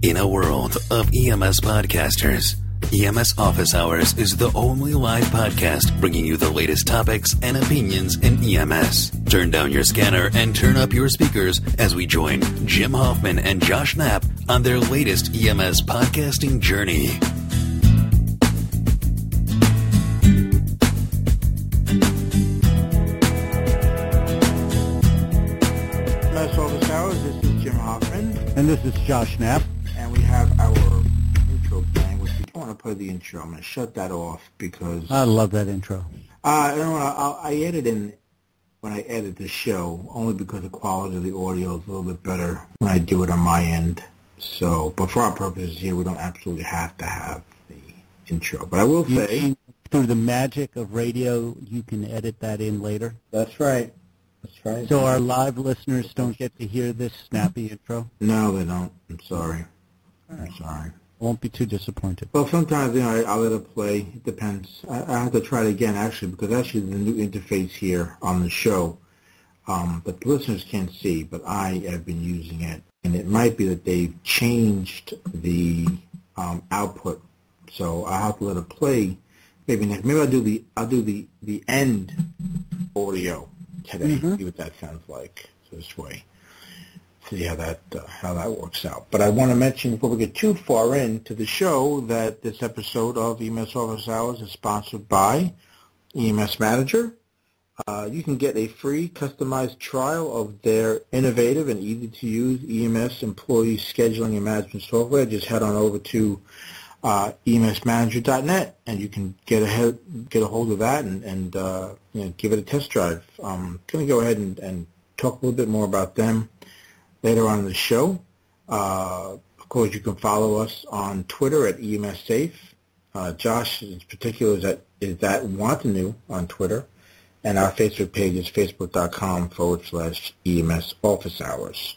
In a world of EMS podcasters, EMS Office Hours is the only live podcast bringing you the latest topics and opinions in EMS. Turn down your scanner and turn up your speakers as we join Jim Hoffman and Josh Knapp on their latest EMS podcasting journey. EMS Office Hours, this is Jim Hoffman, And this is Josh Knapp. Have our intro playing, which we don't want to play the intro. I'm going to shut that off because I love that intro. Uh, you know, I, I edit in when I edit the show only because the quality of the audio is a little bit better when I do it on my end. So, but for our purposes here, we don't absolutely have to have the intro. But I will say can- through the magic of radio, you can edit that in later. that's right. That's right. So our live listeners don't get to hear this snappy intro. no, they don't. I'm sorry. I'm sorry. Won't be too disappointed. Well, sometimes you know I, I let it play. It depends. I, I have to try it again actually because actually the new interface here on the show um, that the listeners can't see, but I have been using it, and it might be that they've changed the um, output. So I have to let it play. Maybe next. Maybe I'll do the I'll do the the end audio today. See what that sounds like So this way see how that uh, how that works out. But I want to mention before we get too far into the show that this episode of EMS Office Hours is sponsored by EMS Manager. Uh, you can get a free customized trial of their innovative and easy to use EMS employee scheduling and management software. Just head on over to uh, emsmanager.net and you can get ahead, get a hold of that and, and uh, you know, give it a test drive. I'm going to go ahead and, and talk a little bit more about them later on in the show. Uh, of course, you can follow us on Twitter at EMS Safe. Uh, Josh, in particular, is at is at Wantanew on Twitter, and our Facebook page is facebook.com forward slash EMS Office Hours.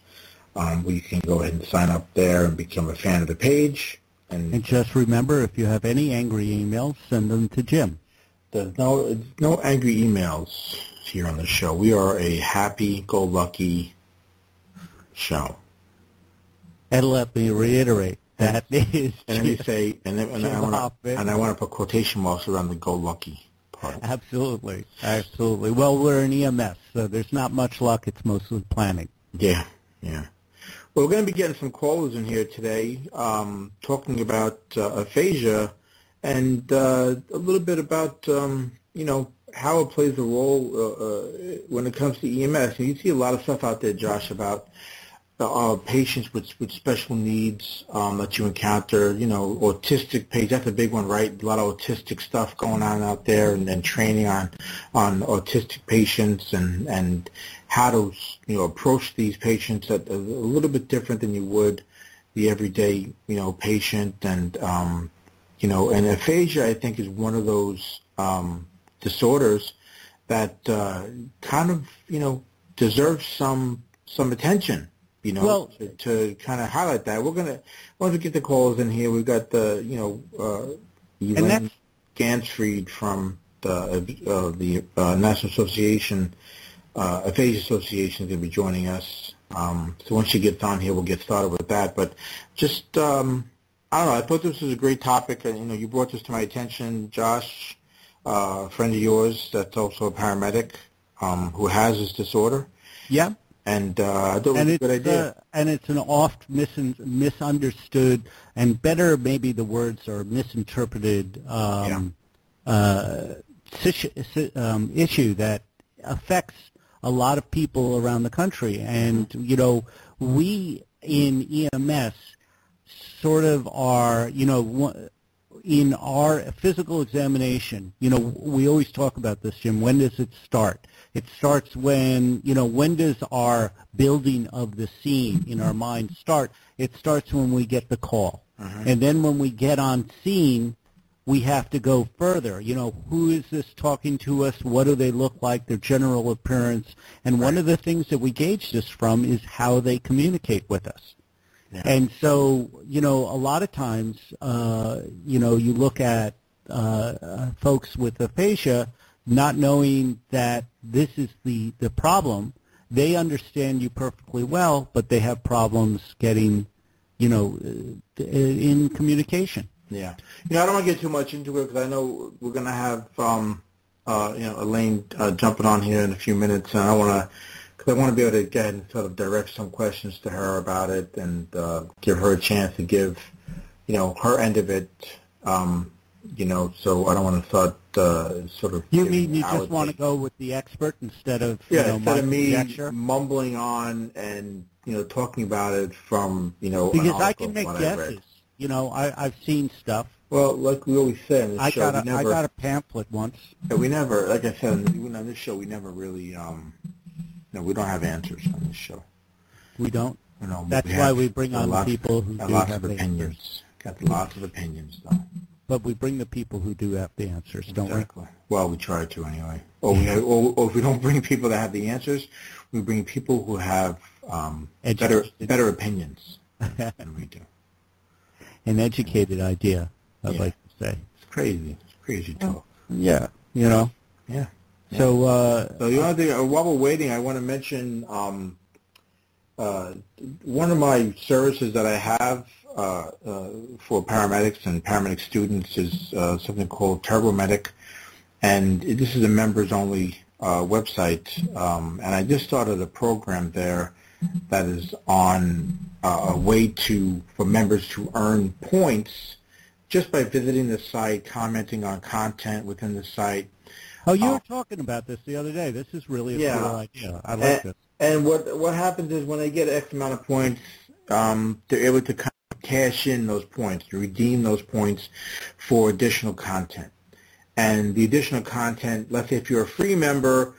Um, where you can go ahead and sign up there and become a fan of the page. And And just remember, if you have any angry emails, send them to Jim. there's no no angry emails here on the show. We are a happy-go-lucky show. And let me reiterate, that is And then you say, and then and I want to, and I want to put quotation marks around the "go lucky" part. absolutely, absolutely. Well, we're an EMS, so there's not much luck. It's mostly planning. Yeah, yeah. Well, we're going to be getting some callers in here today, um, talking about uh, aphasia and uh, a little bit about um, you know how it plays a role uh, uh, when it comes to EMS. And you see a lot of stuff out there, Josh, about uh, patients with with special needs um, that you encounter. You know, autistic patients. That's a big one, right? A lot of autistic stuff going on out there, and, and training on on autistic patients and and how to you know approach these patients that are a little bit different than you would the everyday you know patient and um, you know and aphasia I think is one of those um, disorders that uh, kind of you know deserves some some attention you know Well- to, to kind of highlight that we're gonna once we get the calls in here we've got the you know uh, Ellayne Ganzfried from the uh, the uh, National Association uh, Aphasia Association is going to be joining us. Um, so once she gets on here, we'll get started with that. But just, um, I don't know. I thought this was a great topic. And, you know, you brought this to my attention, Josh, uh, a friend of yours that's also a paramedic um, who has this disorder. Yeah, And uh, I thought it was and a it's good idea. Uh, and it's an oft mis- misunderstood and better maybe the words are misinterpreted um, uh, situ- um, issue that affects a lot of people around the country. And you know, we in EMS sort of are you know. In our physical examination, you know, we always talk about this, Jim. When does it start? It starts when, you know, when does our building of the scene in our mind start? It starts when we get the call. Mm-hmm. And then when we get on scene, we have to go further. You know, who is this talking to us? What do they look like? Their general appearance. And one of the things that we gauge this from is how they communicate with us. Yeah. And so, you know, a lot of times, uh, you know, you look at uh, uh, folks with aphasia not knowing that this is the, the problem. They understand you perfectly well, but they have problems getting, you know, uh, in communication. Yeah. You know, I don't want to get too much into it because I know we're going to have, um, uh, you know, Ellayne uh, jumping on here in a few minutes, and I want to, because I want to be able to and sort of direct some questions to her about it and uh, give her a chance to give, you know, her end of it. Um, you know, so I don't want to start uh, sort of. You mean you just want to go with the expert instead of yeah, you know, instead of me conjecture? mumbling on and you know talking about it from you know Because I can make what I read. guesses. You know, I, I've seen stuff. Well, like we always say on this I show, got a, we I never, got a pamphlet once. yeah, we never, like I said, on this show, we never really, um, no, we don't have answers on this show. We don't. You know, That's we why we bring on lots, people who do lots have of opinions. Got lots of opinions, though. But we bring the people who do have the answers, don't we? exactly. Well, we try to anyway. Or, we, or, or if we don't bring people that have the answers, we bring people who have um, better better opinions we? than we do. An educated idea, I'd Yeah. like to say. It's crazy. It's crazy talk. Yeah. You know. Yeah. So uh, So the only thing, uh, while we're waiting, I want to mention um, uh, one of my services that I have uh, uh, for paramedics and paramedic students is uh, something called TurboMedic, and this is a members-only uh, website. Um, and I just started a program there that is on uh, a way to for members to earn points just by visiting the site, commenting on content within the site, oh, you Oh. were talking about this the other day. This is really a Yeah. cool idea. I like and, this. and what what happens is when they get X amount of points, um, they're able to kind of cash in those points, to redeem those points for additional content. And the additional content, let's say if you're a free member,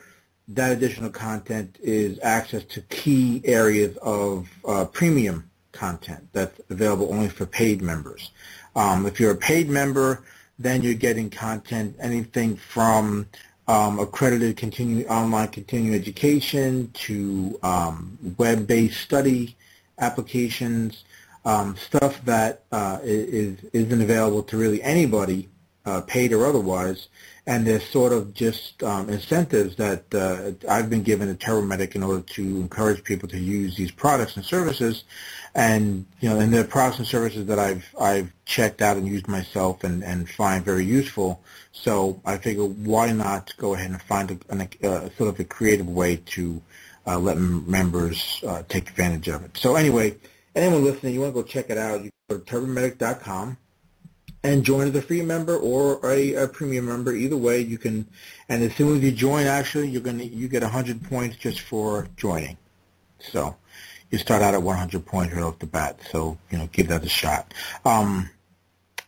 that additional content is access to key areas of uh, premium content that's available only for paid members. Um, if you're a paid member, then you're getting content, anything from um, accredited continuing online continuing education to um, web-based study applications, um, stuff that uh, is isn't available to really anybody, uh, paid or otherwise. And there's sort of just um, incentives that uh, I've been given at TurboMedic in order to encourage people to use these products and services. And you know, and they're products and services that I've I've checked out and used myself and, and find very useful. So I figure why not go ahead and find a, uh, sort of a creative way to uh, let members uh, take advantage of it. So anyway, anyone listening, you want to go check it out, you go to turbomedic.com and join as a free member or a, a premium member. Either way, you can. And as soon as you join, actually, you're gonna you get 100 points just for joining. So you start out at 100 points right off the bat. So you know, give that a shot. Um,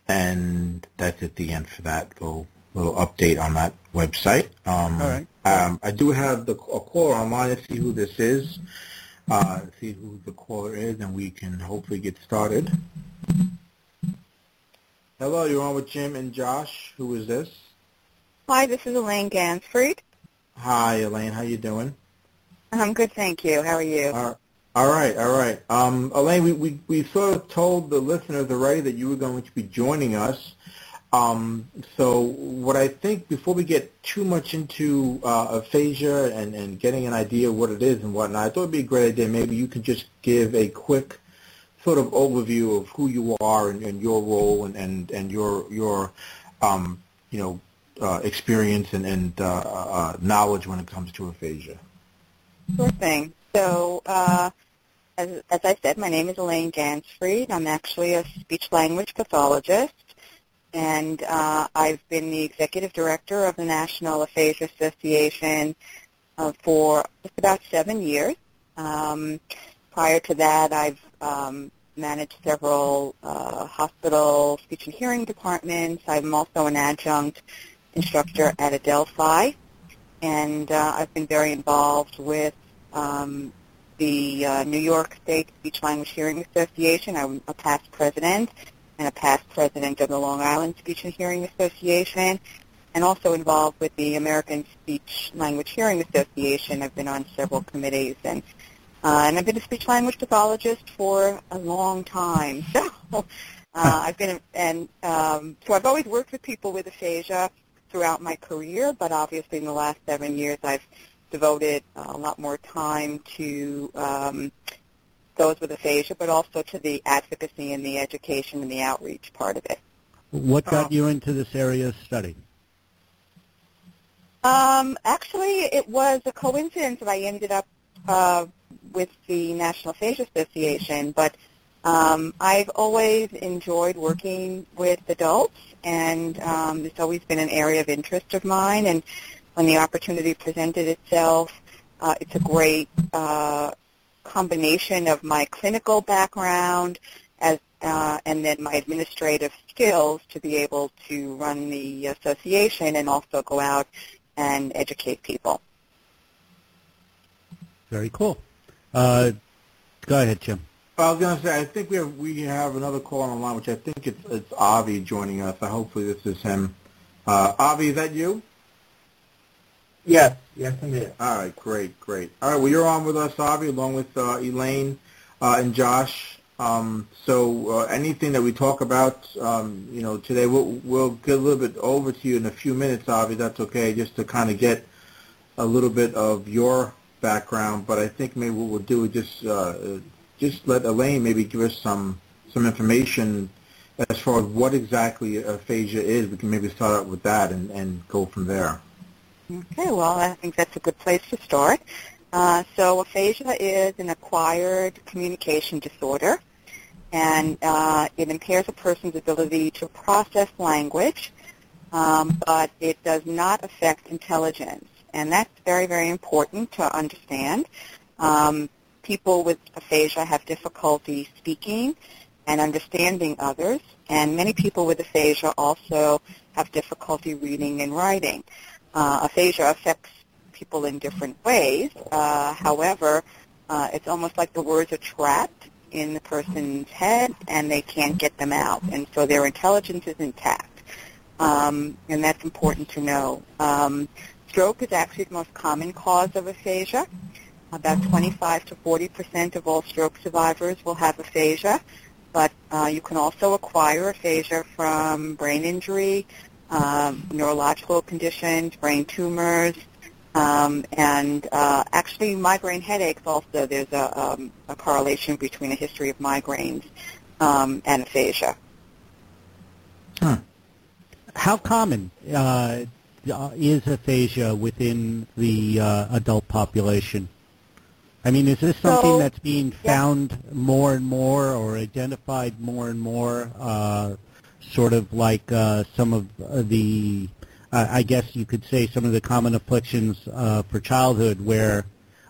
and that's at the end for that little little update on that website. Um, All right. Um, I do have the a caller online to see who this is, uh, see who the caller is, and we can hopefully get started. Hello, you're on with Jim and Josh. Who is this? Hi, this is Ellayne Ganzfried. Hi, Ellayne. How you doing? I'm good, thank you. How are you? Uh, all right, all right. Um, Ellayne, we, we, we sort of told the listeners already that you were going to be joining us. Um, so what I think, before we get too much into uh, aphasia and, and getting an idea of what it is and whatnot, I thought it would be a great idea. Maybe you could just give a quick sort of overview of who you are and, and your role and, and, and your, your um, you know, uh, experience and, and uh, uh, knowledge when it comes to aphasia. Sure thing. So, uh, as, as I said, my name is Ellayne Ganzfried. I'm actually a speech-language pathologist, and uh, I've been the executive director of the National Aphasia Association uh, for just about seven years. Um, prior to that, I've um, managed several uh, hospital speech and hearing departments. I'm also an adjunct instructor at Adelphi, and uh, I've been very involved with um, the uh, New York State Speech Language Hearing Association. I'm a past president and a past president of the Long Island Speech and Hearing Association, and also involved with the American Speech Language Hearing Association. I've been on several committees, and uh, and I've been a speech language pathologist for a long time. So uh, I've been, and um, so I've always worked with people with aphasia throughout my career, but obviously in the last seven years I've devoted a lot more time to um, those with aphasia, but also to the advocacy and the education and the outreach part of it. What got you into this area of study? Um, actually, it was a coincidence that I ended up uh, with the National Aphasia Association, but um, I've always enjoyed working with adults, and um, it's always been an area of interest of mine. And when the opportunity presented itself, uh, it's a great uh, combination of my clinical background as uh, and then my administrative skills to be able to run the association and also go out and educate people. Very cool. Uh, go ahead, Jim. I was going to say, I think we have we have another call on the line, which I think it's it's Avi joining us. So hopefully this is him. Uh, Avi, is that you? Yes, yes, indeed. All right, great, great. All right, well, you're on with us, Avi, along with uh, Ellayne uh, and Josh. Um, so uh, anything that we talk about, um, you know, today, we'll, we'll get a little bit over to you in a few minutes, Avi. That's okay, just to kind of get a little bit of your background. But I think maybe what we'll do is just uh, just let Ellayne maybe give us some some information as far as what exactly aphasia is. We can maybe start out with that and, and go from there. Okay, well, I think that's a good place to start. Uh, so aphasia is an acquired communication disorder, and uh, it impairs a person's ability to process language, um, but it does not affect intelligence. And that's very, very important to understand. Um, people with aphasia have difficulty speaking and understanding others, and many people with aphasia also have difficulty reading and writing. Uh, aphasia affects people in different ways. Uh, however, uh, it's almost like the words are trapped in the person's head and they can't get them out, and so their intelligence is intact. Um, and that's important to know. Um, stroke is actually the most common cause of aphasia. About 25 to 40 percent of all stroke survivors will have aphasia, but uh, you can also acquire aphasia from brain injury, um, neurological conditions, brain tumors, um, and uh, actually migraine headaches also. There's a, um, a correlation between a history of migraines um, and aphasia. Huh. How common uh, is aphasia within the uh, adult population? I mean, is this something so, that's being found yeah. more and more or identified more and more? Uh, sort of like uh, some of the, uh, I guess you could say, some of the common afflictions uh, for childhood, where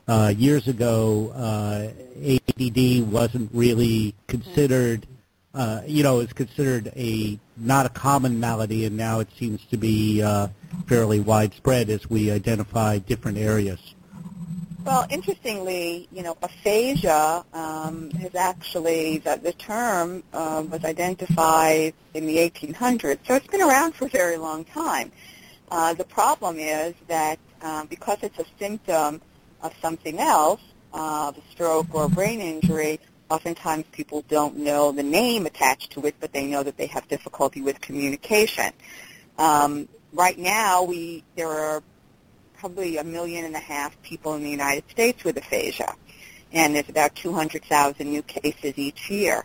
uh, years ago uh, ADD wasn't really considered, uh, you know, it's considered a not a common malady, and now it seems to be uh, fairly widespread as we identify different areas. Well, interestingly, you know, aphasia um, has actually, the, the term uh, was identified in the 1800s, so it's been around for a very long time. Uh, the problem is that um, because it's a symptom of something else, uh, the stroke or brain injury, oftentimes people don't know the name attached to it, but they know that they have difficulty with communication. Um, right now, we there are probably a million and a half people in the United States with aphasia, and there's about 200,000 new cases each year.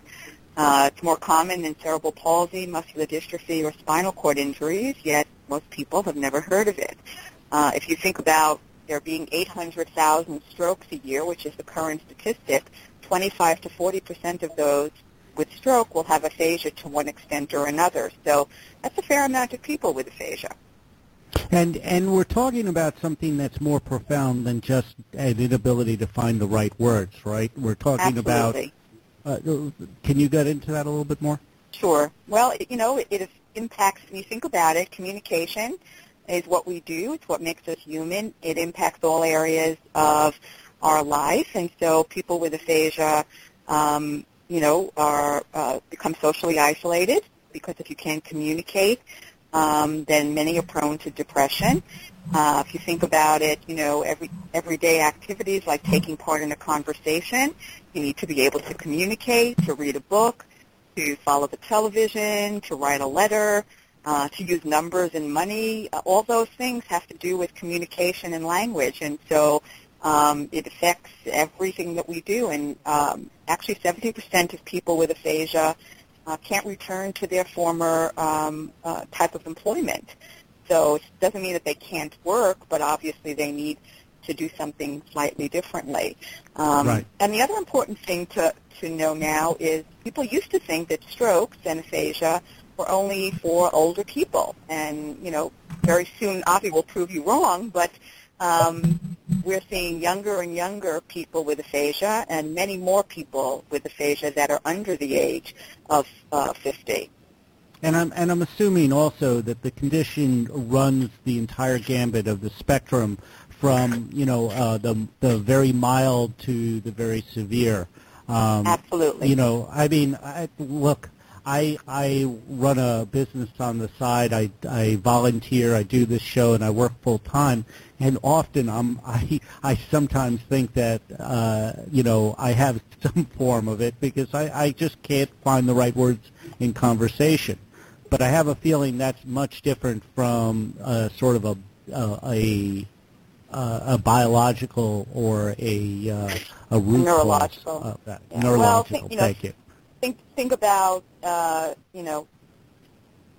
Uh, it's more common than cerebral palsy, muscular dystrophy, or spinal cord injuries, yet most people have never heard of it. Uh, if you think about there being 800,000 strokes a year, which is the current statistic, 25 to 40 percent of those with stroke will have aphasia to one extent or another. So that's a fair amount of people with aphasia. And and we're talking about something that's more profound than just an inability to find the right words, right? We're talking Absolutely. about. Uh, can you get into that a little bit more? Sure. Well, you know, it, it impacts. When you think about it, communication is what we do. It's what makes us human. It impacts all areas of our life, and so people with aphasia, um, you know, are uh, become socially isolated because if you can't communicate, um, then many are prone to depression. Uh, if you think about it, you know, every everyday activities like taking part in a conversation, you need to be able to communicate, to read a book, to follow the television, to write a letter, uh, to use numbers and money. Uh, all those things have to do with communication and language. And so Um, it affects everything that we do, and um, actually 70% of people with aphasia uh, can't return to their former um, uh, type of employment. So it doesn't mean that they can't work, but obviously they need to do something slightly differently. Um, right. And the other important thing to, to know now is people used to think that strokes and aphasia were only for older people. And, you know, very soon Avi will prove you wrong, but um, we're seeing younger and younger people with aphasia and many more people with aphasia that are under the age of uh, 50. And I'm and I'm assuming also that the condition runs the entire gambit of the spectrum from you know uh, the the very mild to the very severe. Um, Absolutely. You know, I mean, I, look, I I run a business on the side. I I volunteer. I do this show, and I work full time. And often I'm I I sometimes think that uh, you know I have some form of it because I I just can't find the right words in conversation. But I have a feeling that's much different from uh, sort of a uh, a a biological or a uh, a root neurological. cause of that. Yeah. Neurological. Well, think, you know, Thank you think think about uh, you know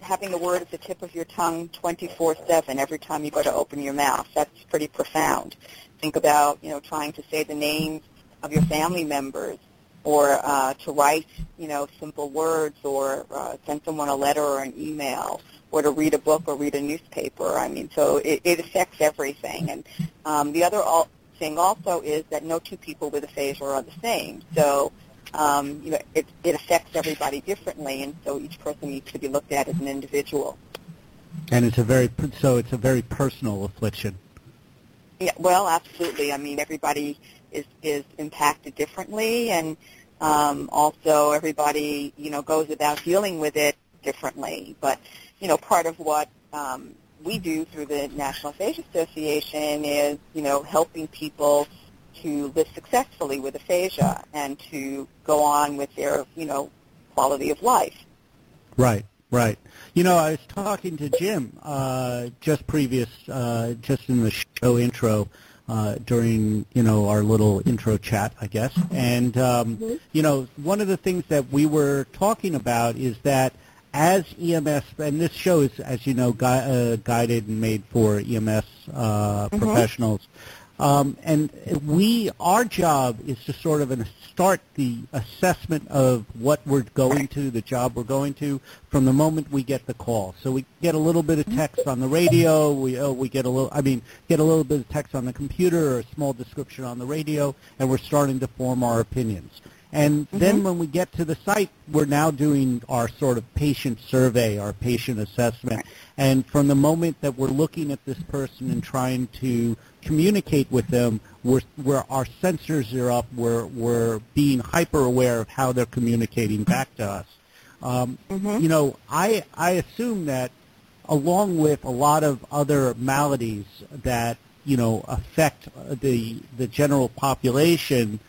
having the word at the tip of your tongue 24/7 every time you go to open your mouth. That's pretty profound. Think about you know trying to say the names of your family members, or uh, to write you know simple words, or uh, send someone a letter or an email, or to read a book or read a newspaper. I mean, so it, it affects everything. And um, the other all, thing also is that no two people with aphasia are the same. So um, you know, it, it affects everybody differently, and so each person needs to be looked at as an individual. And it's a very so it's a very personal affliction. Yeah, well, absolutely. I mean, everybody is is impacted differently, and um, also everybody you know goes about dealing with it differently. But you know, part of what um, we do through the National Aphasia Association is you know helping people to live successfully with aphasia and to go on with their, you know, quality of life. Right, right. You know, I was talking to Jim uh, just previous, uh, just in the show intro uh, during, you know, our little intro chat, I guess. And, um, mm-hmm. you know, one of the things that we were talking about is that as EMS, and this show is, as you know, gui- uh, guided and made for EMS uh, mm-hmm. professionals. Um, and we, our job is to sort of start the assessment of what we're going to, the job we're going to, from the moment we get the call. So we get a little bit of text on the radio. We oh, we get a little, I mean, get a little bit of text on the computer or a small description on the radio, and we're starting to form our opinions. And mm-hmm. then when we get to the site, we're now doing our sort of patient survey, our patient assessment. And from the moment that we're looking at this person and trying to communicate with them, we're, we're, our sensors are up, we're, we're being hyper aware of how they're communicating back to us. Um, mm-hmm. You know, I, I assume that along with a lot of other maladies that, you know, affect the, the general population,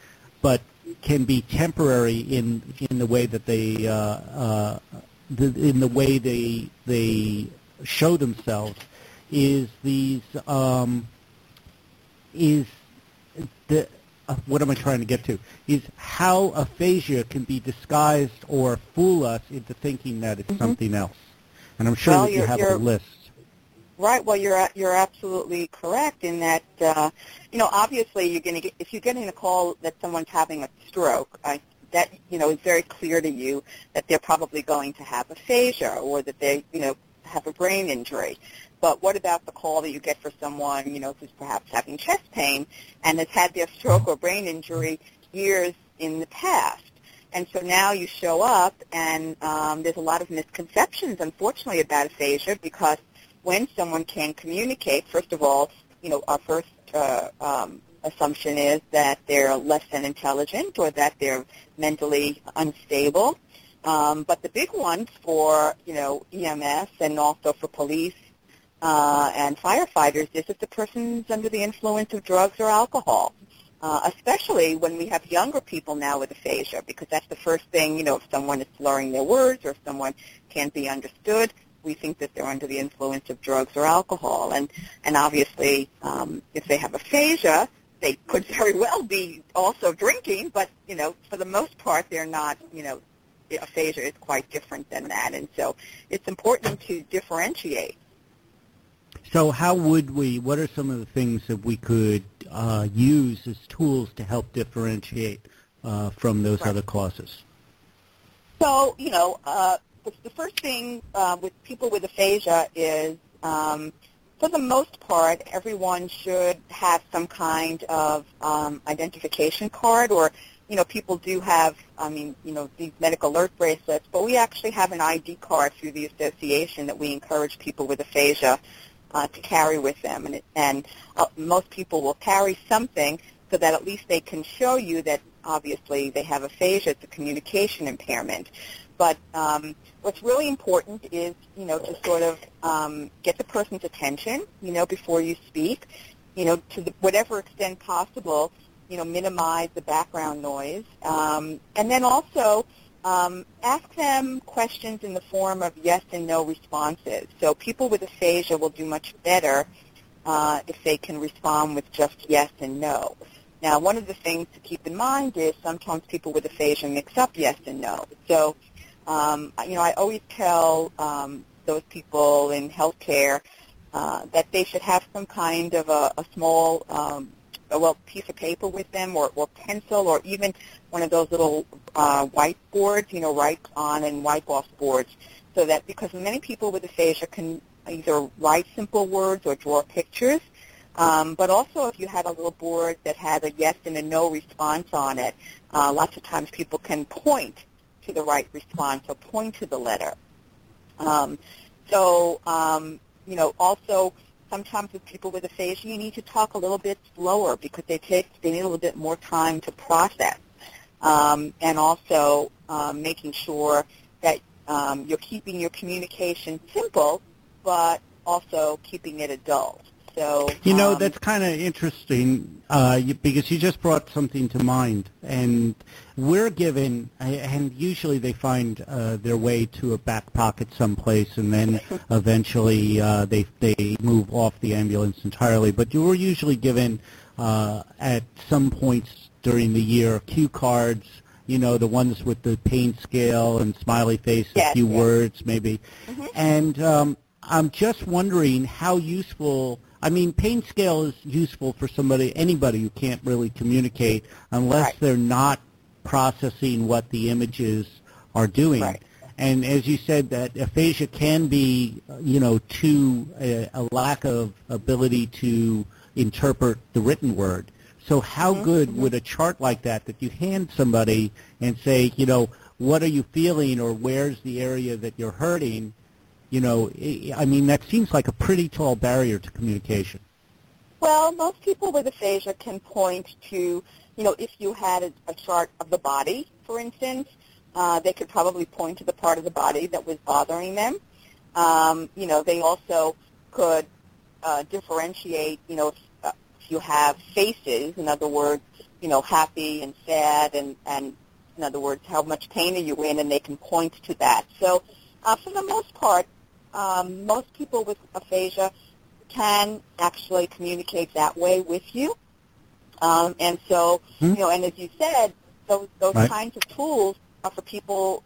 but can be temporary in in the way that they uh, uh, the, in the way they they show themselves is these um, is the uh, what am I trying to get to? Is how aphasia can be disguised or fool us into thinking that it's mm-hmm. something else. And I'm sure well, that you have a list Right. Well, you're you're absolutely correct in that uh, you know obviously you're going to get if you're getting a call that someone's having a stroke, I, that you know is very clear to you that they're probably going to have aphasia or that they you know have a brain injury. But what about the call that you get for someone you know who's perhaps having chest pain and has had their stroke or brain injury years in the past? And so now you show up, and um, there's a lot of misconceptions, unfortunately, about aphasia because when someone can communicate, first of all, you know, our first uh, um, assumption is that they're less than intelligent or that they're mentally unstable. Um, but the big ones for, you know, EMS and also for police uh, and firefighters is if the person's under the influence of drugs or alcohol. Uh, especially when we have younger people now with aphasia, because that's the first thing, you know, if someone is slurring their words or if someone can't be understood, we think that they're under the influence of drugs or alcohol. And, and obviously, um, if they have aphasia, they could very well be also drinking, but you know, for the most part, they're not. You know, aphasia is quite different than that, and so it's important to differentiate. So, how would we? What are some of the things that we could uh, use as tools to help differentiate uh, from those right. other causes? So, you know, uh, the, first thing uh, with people with aphasia is um, for the most part, everyone should have some kind of um, identification card or, you know, people do have, I mean, you know, these medical alert bracelets, but we actually have an ID card through the association that we encourage people with aphasia uh, to carry with them. And, it, and uh, most people will carry something so that at least they can show you that obviously they have aphasia, it's a communication impairment. But um, what's really important is, you know, to sort of um, get the person's attention, you know, before you speak, you know, to the, whatever extent possible, you know, minimize the background noise. Um, and then also um, ask them questions in the form of yes and no responses. So people with aphasia will do much better uh, if they can respond with just yes and no. Now, one of the things to keep in mind is sometimes people with aphasia mix up yes and no. So um, you know, I always tell um, those people in healthcare uh, that they should have some kind of a, a small, um, a, well, piece of paper with them, or, or pencil, or even one of those little uh, whiteboards, you know, write on and wipe off boards, so that because many people with aphasia can either write simple words or draw pictures. Um, but also, if you had a little board that had a yes and a no response on it, uh, lots of times people can point to the right response or point to the letter. Um, so, um, you know, also sometimes with people with aphasia, you need to talk a little bit slower because they take they need a little bit more time to process, um, and also um, making sure that um, you're keeping your communication simple, but also keeping it adult. So you know um, that's kind of interesting uh, because you just brought something to mind, and we're given, and usually they find uh, their way to a back pocket someplace, and then eventually uh, they they move off the ambulance entirely. But you were usually given uh, at some points during the year cue cards. You know the ones with the pain scale and smiley face, Yes, a few yes. words maybe, Mhm. and um, I'm just wondering how useful. I mean, pain scale is useful for somebody, anybody who can't really communicate unless Right. they're not processing what the images are doing. Right. And as you said, that aphasia can be, you know, to a, a lack of ability to interpret the written word. So how Mm-hmm. good would a chart like that that you hand somebody and say, you know, what are you feeling or where's the area that you're hurting? You know, I mean, that seems like a pretty tall barrier to communication. Well, most people with aphasia can point to, you know, if you had a, a chart of the body, for instance, uh, they could probably point to the part of the body that was bothering them. Um, you know, they also could uh, differentiate, you know, if, uh, if you have faces, in other words, you know, happy and sad, and, and in other words, how much pain are you in, and they can point to that. So, uh, for the most part, um, most people with aphasia can actually communicate that way with you. Um, and so, Hmm. you know, and as you said, those those Right. kinds of tools are for people.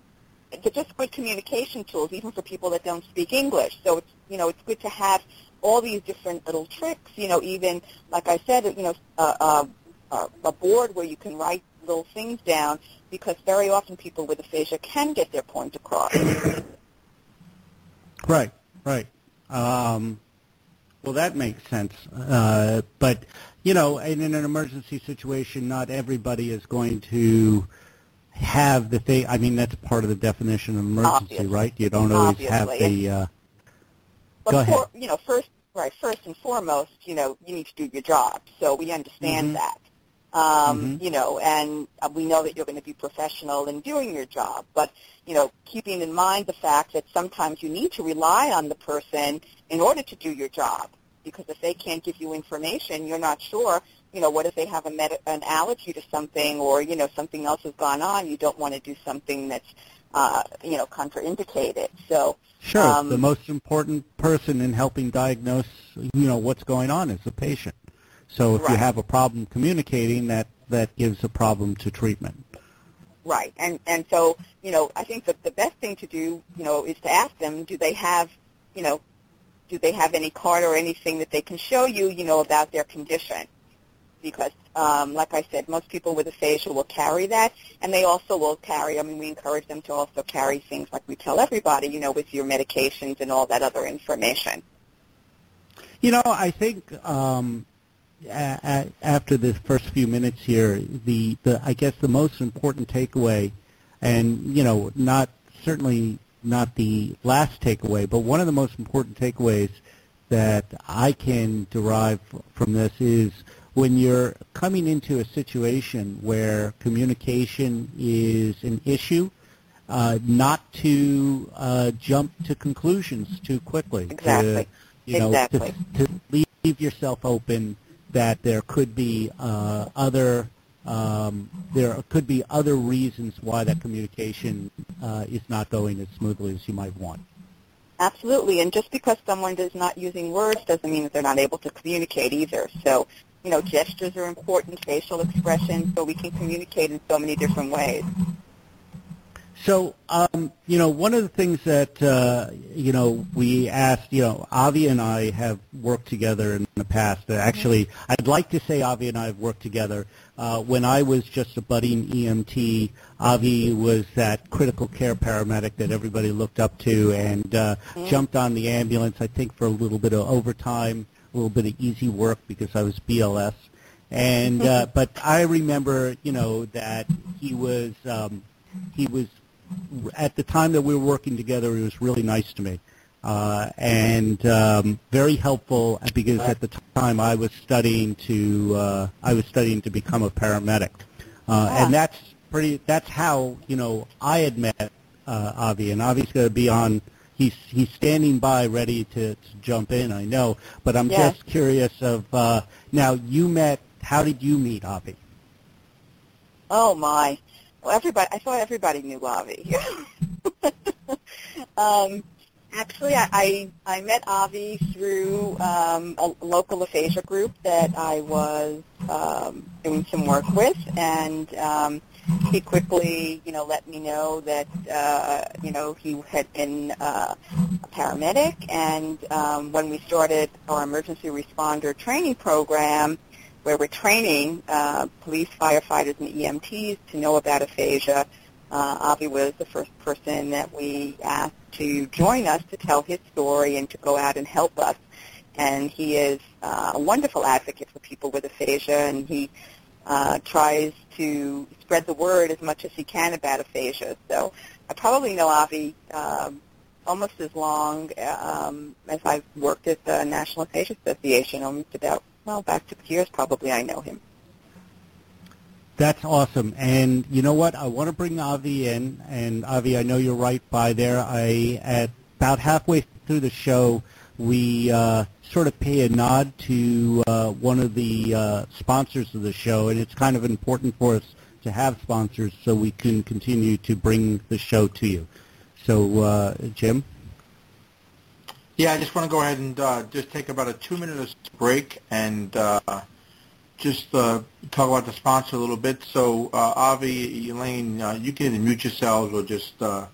They're just good communication tools, even for people that don't speak English. So it's you know it's good to have all these different little tricks. You know, even like I said, you know, uh, uh, uh, a board where you can write little things down because very often people with aphasia can get their point across. Right, right. Um, well, that makes sense. Uh, but you know, in, in an emergency situation, not everybody is going to have the thing. I mean, that's part of the definition of emergency, Obviously. right? You don't always have Obviously. the. Uh, But Go ahead. for, you know, first, right, first and foremost, you know, you need to do your job. So we understand Mhm. that. Um, Mhm. You know, and uh, we know that you're going to be professional in doing your job. But, you know, keeping in mind the fact that sometimes you need to rely on the person in order to do your job. Because if they can't give you information, you're not sure, you know, what if they have a med- an allergy to something or, you know, something else has gone on. You don't want to do something that's, uh, you know, contraindicated. So, sure, Um, the most important person in helping diagnose, you know, what's going on is the patient. So if Right. you have a problem communicating, that that gives a problem to treatment. Right, and and so you know, I think that the best thing to do, you know, is to ask them, do they have, you know, do they have any card or anything that they can show you, you know, about their condition? Because, um, like I said, most people with aphasia will carry that, and they also will carry. I mean, we encourage them to also carry things like we tell everybody, you know, with your medications and all that other information. You know, I think um, a- after the first few minutes here, the, the I guess the most important takeaway, and you know, not certainly not the last takeaway, but one of the most important takeaways that I can derive from this is when you're coming into a situation where communication is an issue, uh, not to uh, jump to conclusions too quickly. To, Exactly. you know, Exactly. to, to leave yourself open that there could be uh, other um, there could be other reasons why that communication uh, is not going as smoothly as you might want. Absolutely, and just because someone is not using words doesn't mean that they're not able to communicate either. So, you know, gestures are important, facial expressions, so we can communicate in so many different ways. So, um, you know, one of the things that, uh, you know, we asked, you know, Avi and I have worked together in the past. Uh, Actually, I'd like to say Avi and I have worked together. Uh, when I was just a budding EMT, Avi was that critical care paramedic that everybody looked up to and uh, jumped on the ambulance, I think, for a little bit of overtime, a little bit of easy work because I was BLS. And uh, but I remember, you know, that he was um, he was at the time that we were working together. He was really nice to me uh, and um, very helpful because at the time I was studying to uh, I was studying to become a paramedic, uh, and that's pretty. That's how you know I had met uh, Avi, and Avi's going to be on. He's he's standing by, ready to, to jump in. I know, but I'm Yes. just curious of uh, now. You met. How did you meet Avi? Oh my! Well, everybody. I thought everybody knew Avi. um, actually, I, I I met Avi through um, a local aphasia group that I was um, doing some work with, and um, he quickly, you know, let me know that uh, you know he had been uh, a paramedic, and um, when we started our emergency responder training program where we're training uh, police, firefighters, and EMTs to know about aphasia. Uh, Avi was the first person that we asked to join us to tell his story and to go out and help us. And he is uh, a wonderful advocate for people with aphasia, and he uh, tries to spread the word as much as he can about aphasia. So I probably know Avi um, almost as long um, as I've worked at the National Aphasia Association, almost about well, back to years probably I know him. That's awesome. And you know what? I want to bring Avi in. And Avi, I know you're right by there. I at about halfway through the show, we uh, sort of pay a nod to uh, one of the uh, sponsors of the show, and it's kind of important for us to have sponsors so we can continue to bring the show to you. So, uh, Jim. Yeah, I just want to go ahead and uh, just take about a two-minute break and uh, just uh, talk about the sponsor a little bit. So, uh, Avi, Ellayne, uh, you can mute yourselves or just uh,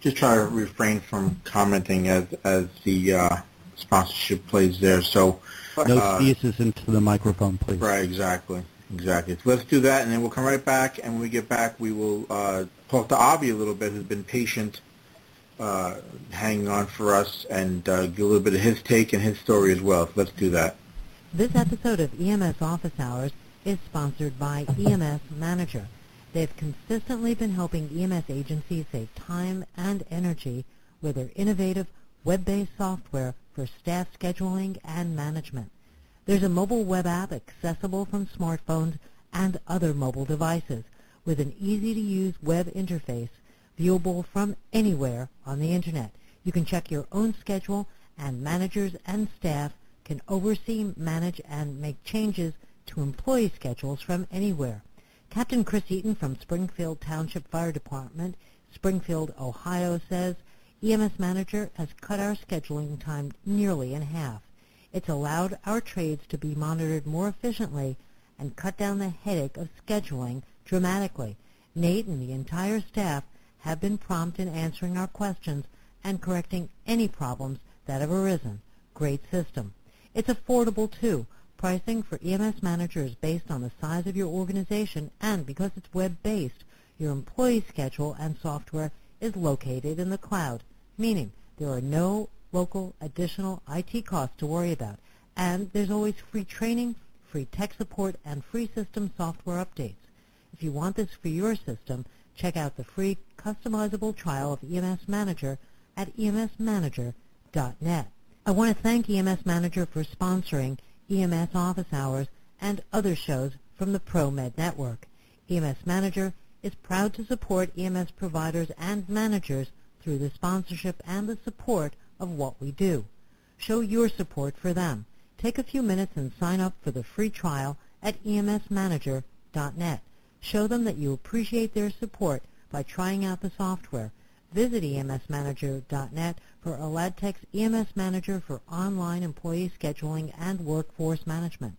just try to refrain from commenting as as the uh, sponsorship plays there. So, No uh, into the microphone, please. right, exactly, exactly. So let's do that, and then we'll come right back. And when we get back, we will uh, talk to Avi a little bit, who's been patient uh, hanging on for us and uh, give a little bit of his take and his story as well. So let's do that. This episode of EMS Office Hours is sponsored by EMS Manager. They've consistently been helping EMS agencies save time and energy with their innovative web-based software for staff scheduling and management. There's a mobile web app accessible from smartphones and other mobile devices with an easy-to-use web interface viewable from anywhere on the Internet. You can check your own schedule and managers and staff can oversee, manage, and make changes to employee schedules from anywhere. Captain Chris Eaton from Springfield Township Fire Department, Springfield, Ohio says, EMS Manager has cut our scheduling time nearly in half. It's allowed our trades to be monitored more efficiently and cut down the headache of scheduling dramatically. Nate and the entire staff have been prompt in answering our questions and correcting any problems that have arisen. Great system. It's affordable too. Pricing for EMS Manager is based on the size of your organization and because it's web-based, your employee schedule and software is located in the cloud, meaning there are no local additional IT costs to worry about. And there's always free training, free tech support, and free system software updates. If you want this for your system, check out the free customizable trial of EMS Manager at emsmanager.net. I want to thank EMS Manager for sponsoring EMS Office Hours and other shows from the ProMed Network. EMS Manager is proud to support EMS providers and managers through the sponsorship and the support of what we do. Show your support for them. Take a few minutes and sign up for the free trial at emsmanager.net. Show them that you appreciate their support by trying out the software. Visit emsmanager.net for Aladtech's EMS Manager for online employee scheduling and workforce management.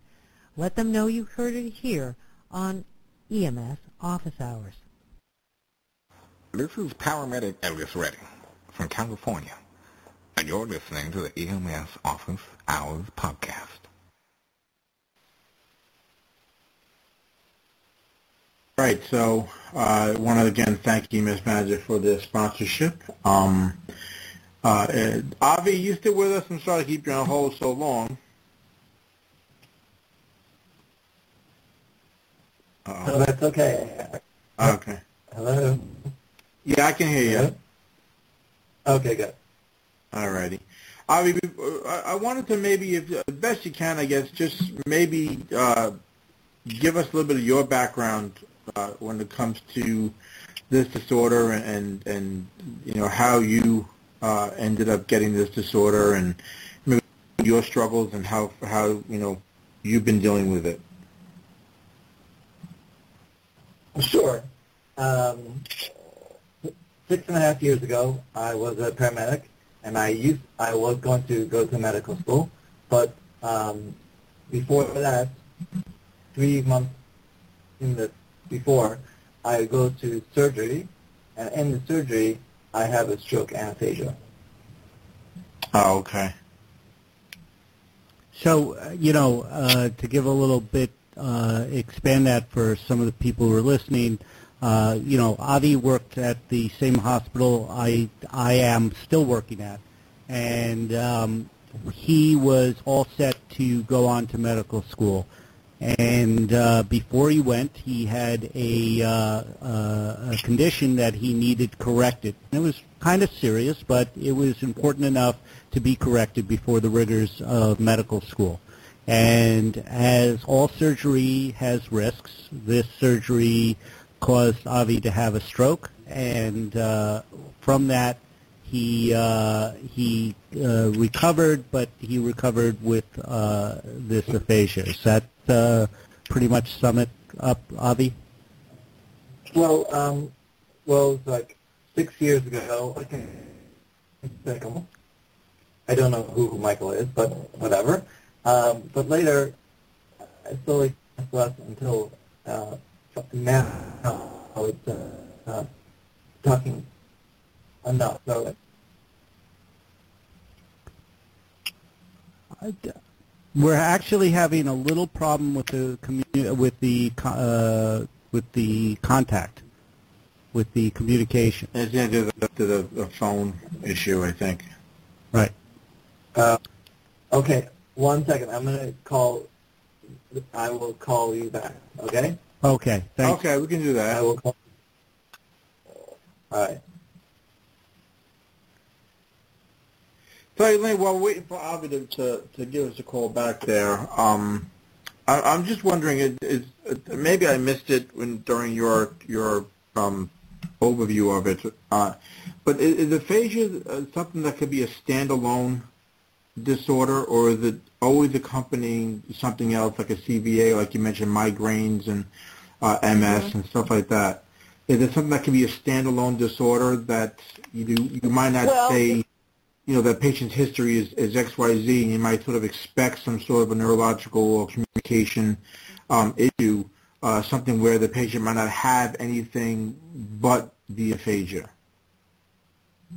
Let them know you heard it here on EMS Office Hours. This is paramedic Elvis Redding from California, and you're listening to the EMS Office Hours podcast. Right, so uh, I want to again thank EMS Manager for the sponsorship. Um, uh, Avi, you still with us? I'm sorry to keep you on hold so long. Uh-oh. No, that's okay. Okay. Hello? Yeah, I can hear you. Hello? Okay, good. All righty. Avi, I wanted to maybe, if the best you can, I guess, just maybe uh, give us a little bit of your background uh, when it comes to this disorder and, and, you know, how you uh, ended up getting this disorder and your struggles and how, how, you know, you've been dealing with it. Sure. Um, six and a half years ago, I was a paramedic, and I used I was going to go to medical school, but um, before that, three months in the before, I go to surgery, and in the surgery, I have a stroke and aphasia. Oh, okay. So, uh, you know, uh, to give a little bit, uh, expand that for some of the people who are listening, uh, you know, Avi worked at the same hospital I, I am still working at, and um, he was all set to go on to medical school. And uh, before he went, he had a, uh, uh, a condition that he needed corrected. It was kind of serious, but it was important enough to be corrected before the rigors of medical school. And as all surgery has risks, this surgery caused Avi to have a stroke, and uh, from that he uh, he uh, recovered, but he recovered with uh, this aphasia. Is that uh, pretty much sum it up, Avi? Well, um, well, it was like six years ago. I think Michael. I don't know who Michael is, but whatever. Um, but later, I slowly left until uh, now I was uh, talking enough. So we're actually having a little problem with the commu- with the uh, with the contact with the communication. It's into the, to the, the phone issue, I think. Right. Uh, okay, one second. I'm going to call. I will call you back. Okay. Okay. Thanks. Okay, we can do that. I will call. All right. So, Ellayne, while waiting for Avi to, to, to give us a call back there, um, I, I'm just wondering, is, is, maybe I missed it when during your your um, overview of it, uh, but is, is aphasia uh, something that could be a standalone disorder, or is it always accompanying something else like a CVA, like you mentioned, migraines and uh, MS mm-hmm. and stuff like that? Is it something that can be a standalone disorder that you do, you might not well, say you know, that patient's history is, is XYZ, and you might sort of expect some sort of a neurological or communication um, issue, uh, something where the patient might not have anything but the aphasia.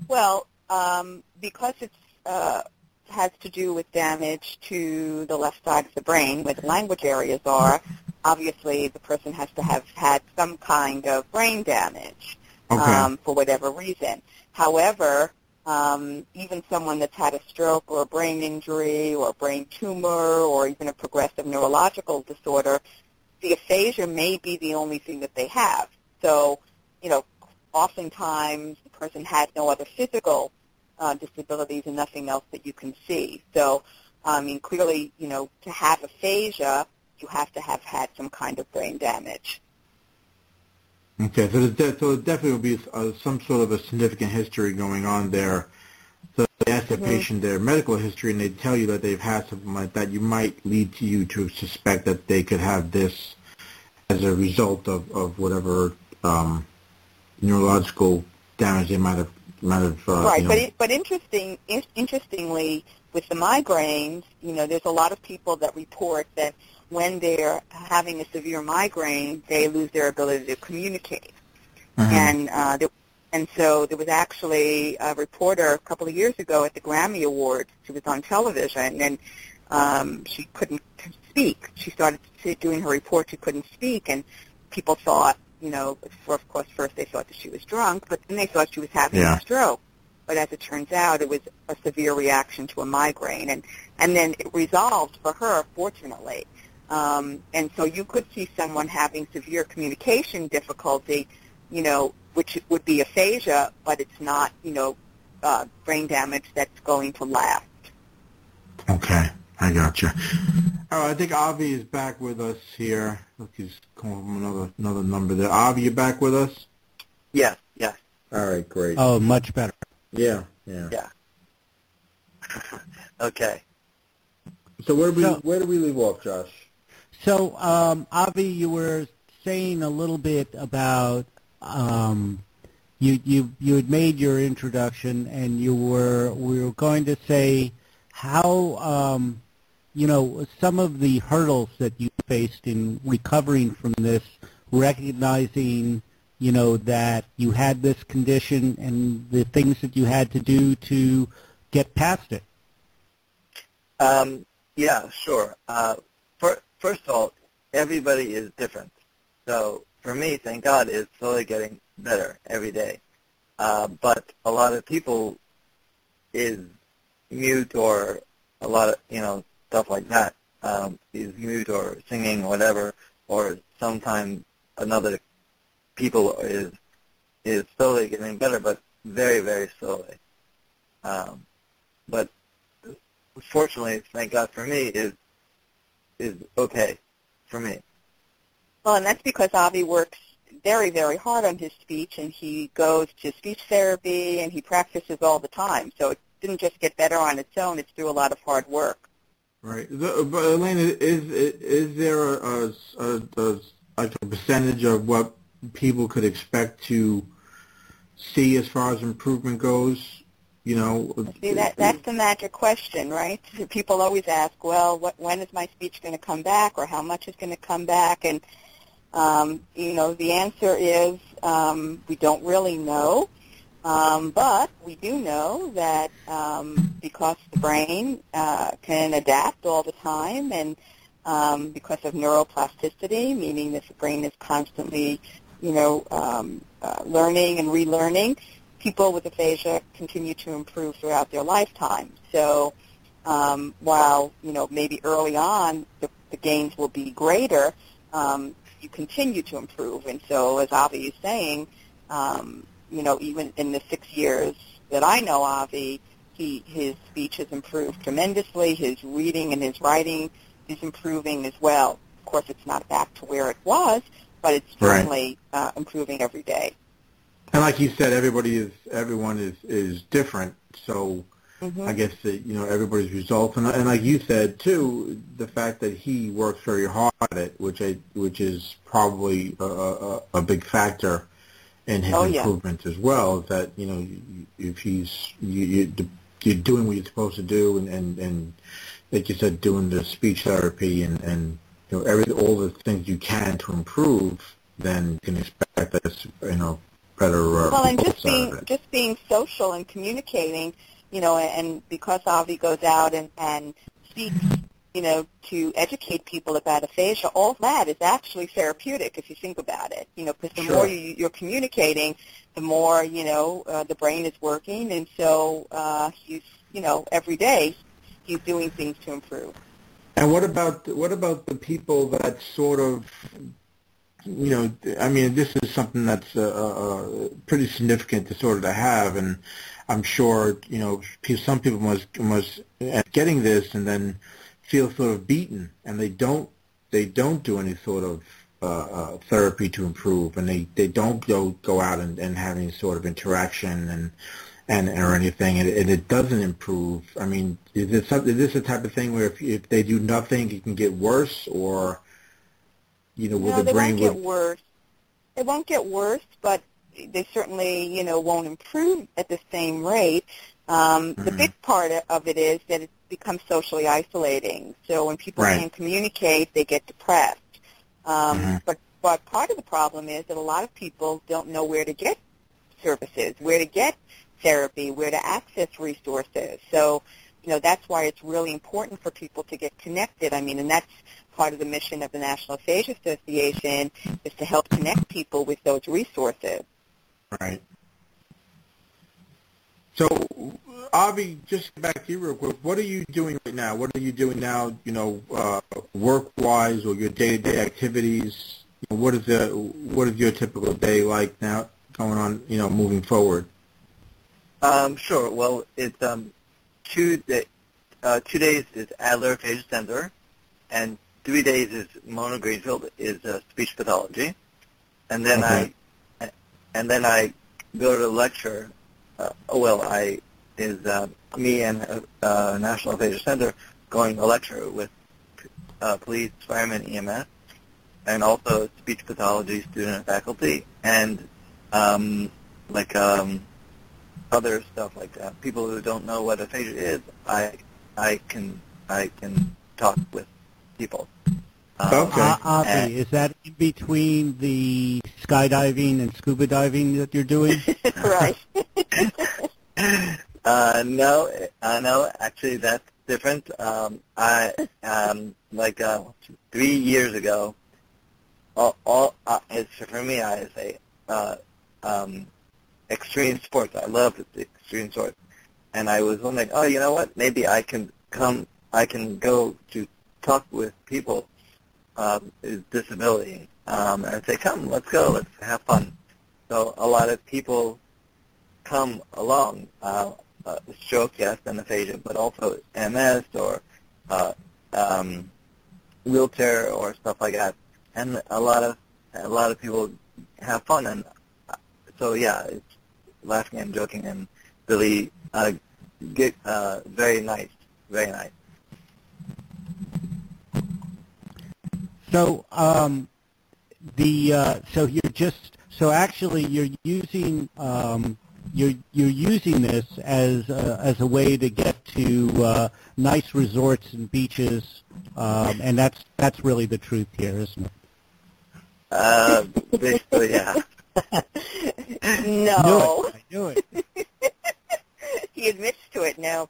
Well, um, because it uh, has to do with damage to the left side of the brain where the language areas are, obviously the person has to have had some kind of brain damage Okay. um, for whatever reason. However, um, even someone that's had a stroke or a brain injury or a brain tumor or even a progressive neurological disorder, the aphasia may be the only thing that they have. So, you know, oftentimes the person has no other physical uh, disabilities and nothing else that you can see. So, I mean, clearly, you know, to have aphasia, you have to have had some kind of brain damage. Okay, so, there, so it definitely will be uh, some sort of a significant history going on there. So they ask the Mhm. patient their medical history, and they tell you that they've had something like that. You might lead to you to suspect that they could have this as a result of, of whatever um, neurological damage they might have might have. Uh, right, you know, but it, but interesting, in, interestingly, with the migraines, you know, there's a lot of people that report that when they're having a severe migraine, they lose their ability to communicate. Mhm. And uh, there, and so there was actually a reporter a couple of years ago at the Grammy Awards. She was on television, and um, she couldn't speak. She started doing her report. She couldn't speak, and people thought, you know, for, of course, first they thought that she was drunk, but then they thought she was having Yeah. a stroke. But as it turns out, it was a severe reaction to a migraine, and and then it resolved for her, fortunately. Um, and so you could see someone having severe communication difficulty, you know, which would be aphasia, but it's not, you know, uh, brain damage that's going to last. Okay, I got you. All right, I think Avi is back with us here. Look, he's calling from another another number there. Avi, you back with us? Yes, yes. All right, great. Oh, much better. Yeah, yeah. Yeah. okay. So where do we So- where do we leave off, Josh? So, um, Avi, you were saying a little bit about um, you you you had made your introduction, and you were we were going to say how um, you know some of the hurdles that you faced in recovering from this, recognizing you know that you had this condition and the things that you had to do to get past it. Um, yeah, sure. Uh, for, first of all, everybody is different. So for me, thank God, it's slowly getting better every day. Uh, but a lot of people is mute or a lot of, you know, stuff like that. Um, is mute or singing or whatever, or sometimes another people is is slowly getting better, but very, very slowly. Um, but fortunately, thank God for me, is is okay for me. Well, and that's because Avi works very, very hard on his speech, and he goes to speech therapy, and he practices all the time. So it didn't just get better on its own; it's through a lot of hard work. Right. But Ellayne, is is there a, a, a, a percentage of what people could expect to see as far as improvement goes? You know. See, that that's the magic question, right? People always ask, well, what, when is my speech going to come back, or how much is going to come back? And um, you know, the answer is um, we don't really know. Um, but we do know that um, because the brain uh, can adapt all the time, and um, because of neuroplasticity, meaning that the brain is constantly, you know, um, uh, learning and relearning, people with aphasia continue to improve throughout their lifetime. So um, while, you know, maybe early on the, the gains will be greater, um, you continue to improve. And so as Avi is saying, um, you know, even in the six years that I know Avi, he, his speech has improved tremendously. His reading and his writing is improving as well. Of course, it's not back to where it was, but it's Right. certainly uh, improving every day. And like you said, everybody is everyone is is different. So Mhm. I guess that you know everybody's results, and, and like you said too, the fact that he works very hard at it, which I which is probably a, a, a big factor in his Oh, yeah. improvement as well. Is that you know if he's you, you, you're doing what you're supposed to do, and and, and like you said, doing the speech therapy and and you know every all the things you can to improve, then you can expect this you know better. Uh, well, and just being just being social and communicating, you know, and because Avi goes out and and speaks you know, to educate people about aphasia, all that is actually therapeutic if you think about it. You know, because the sure. more you, you're communicating, the more you know uh, the brain is working, and so uh, he's, you know, every day he's doing things to improve. And what about what about the people that sort of, you know, I mean, this is something that's uh, uh, pretty significant of to have, and I'm sure you know, some people must must getting this, and then feel sort of beaten, and they don't they don't do any sort of uh, uh, therapy to improve, and they, they don't go go out and, and have any sort of interaction and and or anything, and it, and it doesn't improve. I mean, is this something? Is this the type of thing where if if they do nothing, it can get worse, or you know, will no, the brain won't get worse. It won't get worse, but they certainly you know won't improve at the same rate. Um, mm-hmm. The big part of it is that it becomes socially isolating. So when people right. can't communicate, they get depressed. Um, mm-hmm. But but part of the problem is that a lot of people don't know where to get services, where to get therapy, where to access resources. So you know that's why it's really important for people to get connected. I mean, and that's part of the mission of the National Aphasia Association is to help connect people with those resources. Right. So, Avi, just back to you real quick. What are you doing right now? What are you doing now? You know, uh, work-wise or your day-to-day activities. You know, what is the what is your typical day like now? Going on, you know, moving forward. Um, sure. Well, it's um, two day, uh, two days is Adler Aphasia Center, and three days is Mona Greenfield is uh, speech pathology, and then okay. I and then I go to a lecture uh, oh, well, I is uh, me and uh, uh, National Aphasia Center going to lecture with uh, police, firemen, EMS, and also speech pathology student and faculty, and um, like um, other stuff like that. People who don't know what aphasia is, I I can I can talk with people. Okay. Uh, Avi, is that in between the skydiving and scuba diving that you're doing? right. uh, no, uh, no. Actually, that's different. Um, I um, like uh, three years ago. All, all uh, it's for me. I say uh, um, extreme sports. I love the extreme sports, and I was wondering, oh, you know what? Maybe I can come. I can go to talk with people um, is disability. Um, and say, come, let's go, let's have fun. So a lot of people come along, uh, uh, stroke, yes, and aphasia, but also MS or uh, um, wheelchair or stuff like that. And a lot of a lot of people have fun, and uh, so yeah, it's laughing and joking and really uh, get uh, very nice, very nice. So um, the uh, so you're just so actually you're using um, you're you're using this as a, as a way to get to uh, nice resorts and beaches, um, and that's that's really the truth here, isn't it? Uh, basically, yeah. no. I knew it. I knew it. he admits to it now.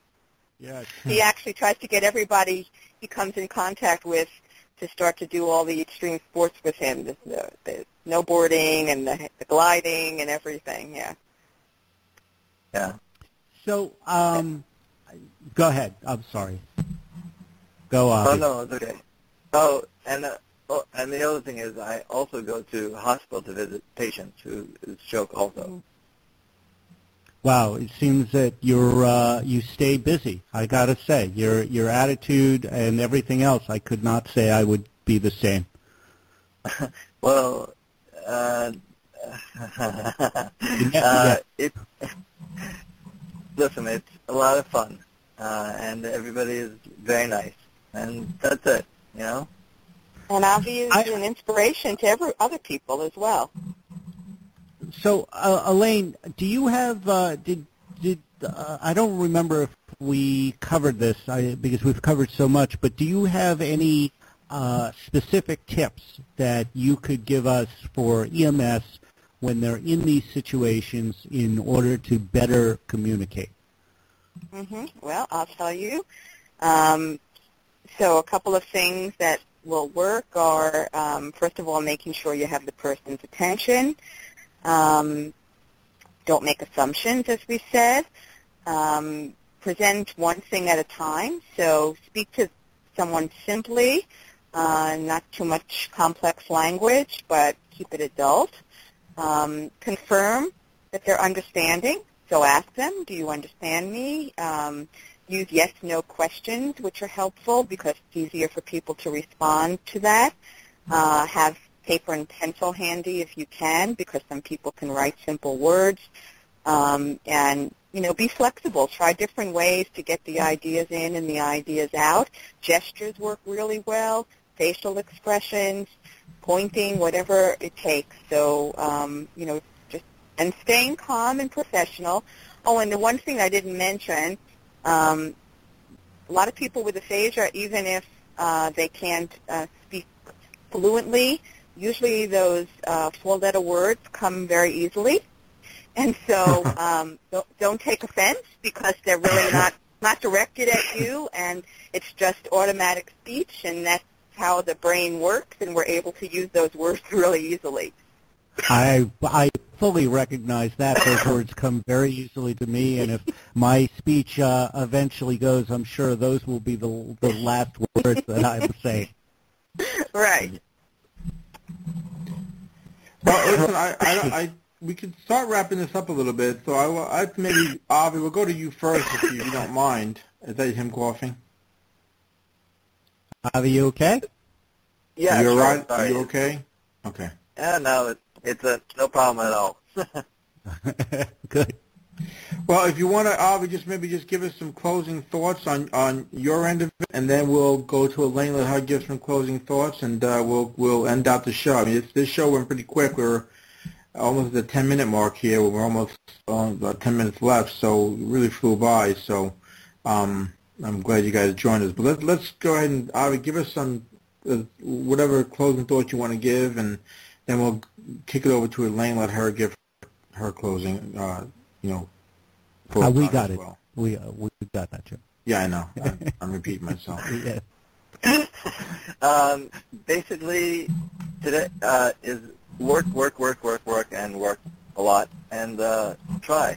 Yeah. He actually tries to get everybody he comes in contact with to start to do all the extreme sports with him, the, the, the snowboarding and the, the gliding and everything. Yeah. Yeah. So, um, go ahead. I'm sorry. Go on. Oh no, it's okay. Oh, and uh, oh, and the other thing is, I also go to hospital to visit patients who stroke also. Wow, it seems that you're uh, you stay busy. I gotta say, your your attitude and everything else. I could not say I would be the same. well, uh, yeah, uh, it. Listen, it's a lot of fun, uh, and everybody is very nice, and that's it. You know. And Avi is I, an inspiration to every other people as well. So, uh, Ellayne, do you have uh, did did uh, I don't remember if we covered this I, because we've covered so much, but do you have any uh, specific tips that you could give us for EMS when they're in these situations in order to better communicate? Mm-hmm. Well, I'll tell you. Um, so a couple of things that will work are, um, first of all, making sure you have the person's attention. Um, don't make assumptions, as we said. Um, present one thing at a time. So speak to someone simply, uh, not too much complex language, but keep it adult. Um, confirm that they're understanding. So ask them, do you understand me? Um, use yes-no questions, which are helpful because it's easier for people to respond to that. Uh, have paper and pencil handy if you can because some people can write simple words. Um, and, you know, be flexible. Try different ways to get the ideas in and the ideas out. Gestures work really well. Facial expressions, pointing, whatever it takes. So, um, you know, just, and staying calm and professional. Oh, and the one thing I didn't mention, um, a lot of people with aphasia, even if uh, they can't uh, speak fluently, usually those uh, four-letter words come very easily. And so um, don't, don't take offense because they're really not, not directed at you, and it's just automatic speech, and that's how the brain works, and we're able to use those words really easily. I I fully recognize that those words come very easily to me, and if my speech uh, eventually goes, I'm sure those will be the the last words that I will say. Right. Well, listen, I, I, I, we could start wrapping this up a little bit. So I, I maybe Avi, we'll go to you first if you, you don't mind. Is that him coughing? Avi, you okay? Yeah, You're sure, right. Are you okay? Okay. Yeah, no, it's it's a no problem at all. Good. Well, if you want to, Avi, just maybe just give us some closing thoughts on on your end of it, and then we'll go to Ellayne. Let her give some closing thoughts, and uh, we'll we'll end out the show. I mean, this, this show went pretty quick. We're almost at the ten minute mark here. We're almost on about ten minutes left, so it really flew by. So um, I'm glad you guys joined us. But let's let's go ahead and Avi, give us some uh, whatever closing thoughts you want to give, and then we'll kick it over to Ellayne. Let her give her closing. You know. Uh, we got it. well. We uh, we got that, Jim. Yeah, I know. I'm, I'm repeating myself. Yeah. um, basically, today uh, is work, work, work, work, work, and work a lot, and uh, try.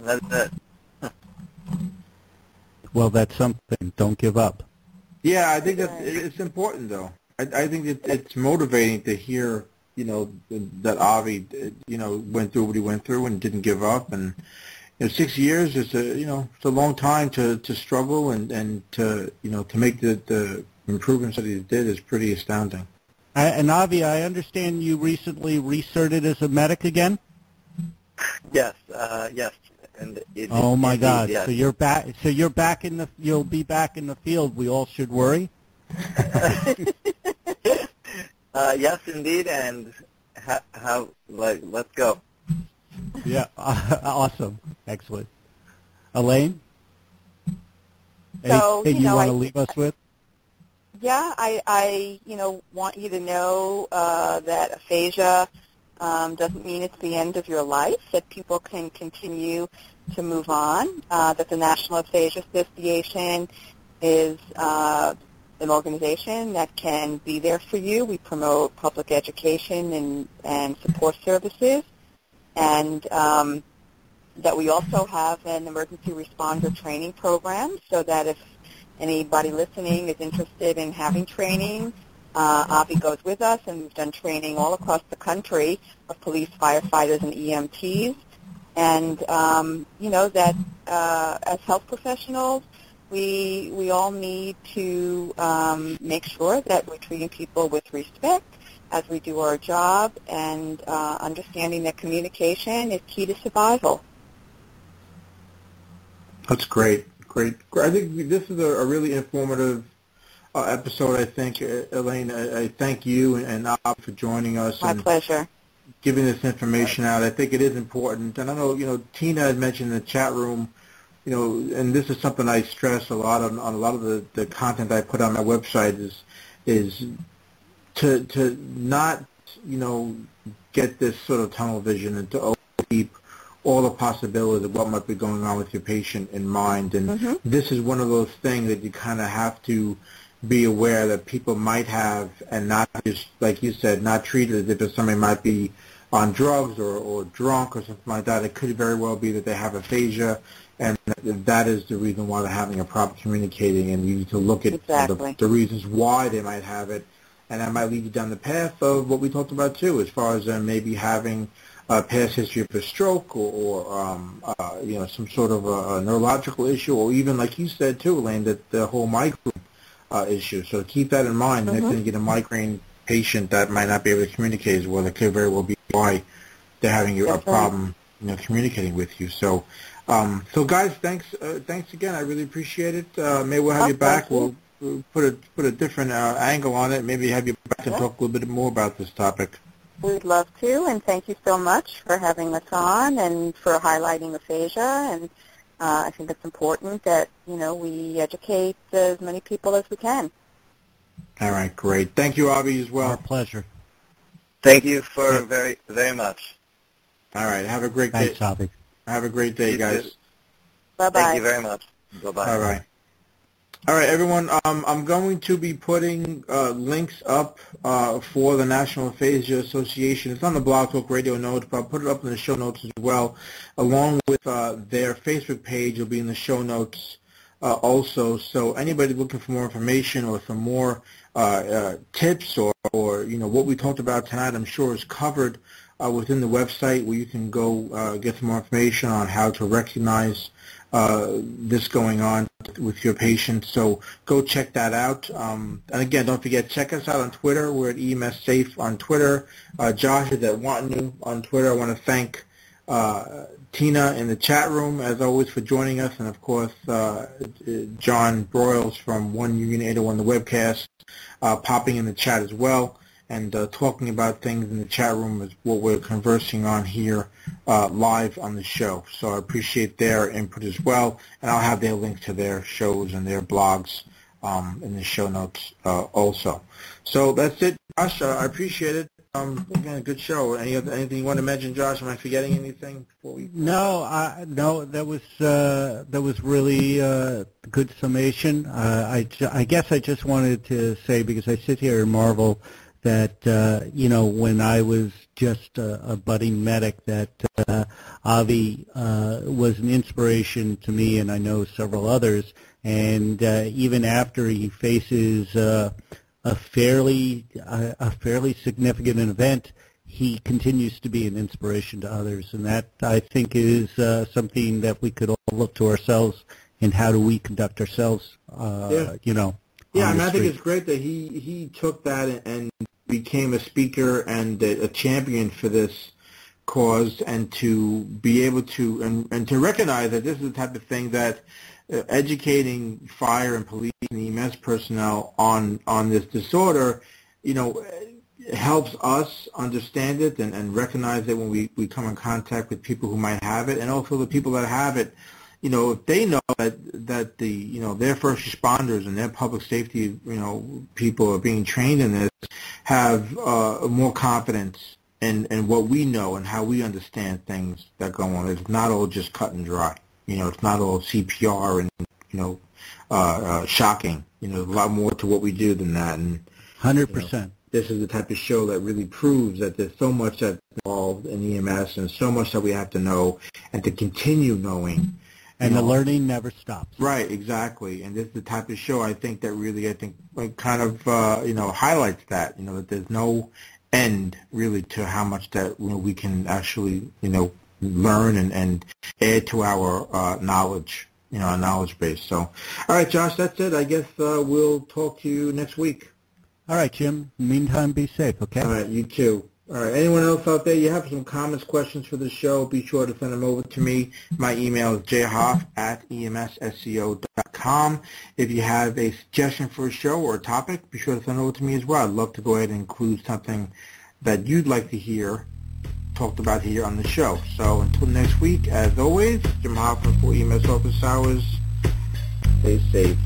That's it. Well, that's something. Don't give up. Yeah, I think that it's important though. I, I think it, it's motivating to hear, you know, that Avi, you know, went through what he went through and didn't give up. And you know, six years is a, you know, it's a long time to to struggle and and to you know to make the the improvements that he did is pretty astounding. I, and Avi, I understand you recently recerted as a medic again. Yes, uh, yes. And it, Oh my indeed, God! Yes. So you're back. So you're back in the. You'll be back in the field. We all should worry. uh, yes, indeed, and ha- how like let's go. Yeah. awesome. Excellent. Ellayne. So, Anything you you, know, want to leave us with? Yeah, I, I, you know, want you to know uh, that aphasia um, doesn't mean it's the end of your life. That people can continue to move on. Uh, that the National Aphasia Association is uh, an organization that can be there for you. We promote public education and and support services, and um, that we also have an emergency responder training program, so that if anybody listening is interested in having training, uh, Avi goes with us, and we've done training all across the country of police, firefighters, and EMTs. And um, you know that uh, as health professionals, we we all need to um, make sure that we're treating people with respect as we do our job, and uh, understanding that communication is key to survival. That's great. Great. I think this is a, a really informative uh, episode. I think, uh, Ellayne. I, I thank you and, and for joining us. My and, pleasure. giving this information out. I think it is important. And I know, you know, Tena had mentioned in the chat room, you know, and this is something I stress a lot on, on a lot of the, the content I put on my website is is to to not, you know, get this sort of tunnel vision and to keep all the possibilities of what might be going on with your patient in mind. And mm-hmm. this is one of those things that you kind of have to be aware that people might have and not just, like you said, not treated as if somebody might be on drugs or, or drunk or something like that. It could very well be that they have aphasia, that is the reason why they're having a problem communicating, and you need to look at exactly. the, the reasons why they might have it, and that might lead you down the path of what we talked about too, as far as them maybe having a past history of a stroke or, or um, uh, you know some sort of a, a neurological issue, or even like you said too, Ellayne, that the whole migraine uh, issue. So keep that in mind. Mm-hmm. Next time you get a migraine patient that might not be able to communicate as well, it could very well be why they're having a problem, you know, communicating with you. So, um, so guys, thanks, uh, thanks again. I really appreciate it. Uh, maybe we'll have oh, you back. We'll, we'll, put a put a different uh, angle on it. Maybe have you back and talk a little bit more about this topic. We'd love to, and thank you so much for having us on and for highlighting aphasia. And uh, I think it's important that you know we educate as many people as we can. All right, great. Thank you, Avi, as well. Our pleasure. Thank you for very very much. All right, have a great Thanks, day. Avi. Have a great day, You guys. too. Bye bye. Thank you very much. Bye bye. All right. All right, everyone. Um, I'm going to be putting uh, links up uh, for the National Aphasia Association. It's on the Blog Talk Radio notes, but I'll put it up in the show notes as well, along with uh, their Facebook page. will be in the show notes uh, also. So anybody looking for more information or for more uh, uh, tips or, or you know what we talked about tonight, I'm sure is covered within the website where you can go get some more information on how to recognize uh, this going on with your patients. So go check that out. Um, and again, don't forget, check us out on Twitter. We're at EMS Safe on Twitter. Uh, Josh is at Wantonu on Twitter. I want to thank uh, Tena in the chat room, as always, for joining us. And, of course, uh, John Broyles from One Union 801, the webcast, uh, popping in the chat as well and uh, talking about things in the chat room is what we're conversing on here uh, live on the show. So I appreciate their input as well, and I'll have their link to their shows and their blogs um, in the show notes uh, also. So that's it, Josh. Uh, I appreciate it. Um, again, a good show. Any other, anything you want to mention, Josh? Am I forgetting anything? We... No, I, no. That was uh, that was really uh, good summation. Uh, I, I guess I just wanted to say because I sit here and marvel that uh, you know when I was just a, a budding medic that uh, Avi uh, was an inspiration to me and I know several others. And uh, even after he faces uh, a fairly a, a fairly significant event he continues to be an inspiration to others. And that I think is uh, something that we could all look to ourselves in how do we conduct ourselves uh, yeah. you know yeah, I mean, I think it's great that he he took that and became a speaker and a, champion for this cause and to be able to and, and to recognize that this is the type of thing that uh, educating fire and police and EMS personnel on on this disorder, you know, helps us understand it and, and recognize it when we, we come in contact with people who might have it and also the people that have it. You know, if they know that that the you know their first responders and their public safety you know people are being trained in this, have uh, more confidence in in what we know and how we understand things that go on. It's not all just cut and dry. You know, it's not all CPR and you know uh, uh, shocking. You know, there's a lot more to what we do than that. And hundred you know, percent. This is the type of show that really proves that there's so much that's involved in EMS and so much that we have to know and to continue knowing and the learning never stops. Right, exactly. And this is the type of show I think that really, I think, kind of, uh, you know, highlights that. You know, that there's no end really to how much that you know, we can actually, you know, learn and, and add to our uh, knowledge, you know, our knowledge base. So, all right, Josh, that's it. I guess uh, we'll talk to you next week. All right, Jim. Meantime, be safe. Okay. All right, you too. All right. Anyone else out there, you have some comments, questions for the show, be sure to send them over to me. My email is jhoff at emsseo.com. If you have a suggestion for a show or a topic, be sure to send it over to me as well. I'd love to go ahead and include something that you'd like to hear talked about here on the show. So until next week, as always, Jim Hoffman for EMS Office Hours. Stay safe.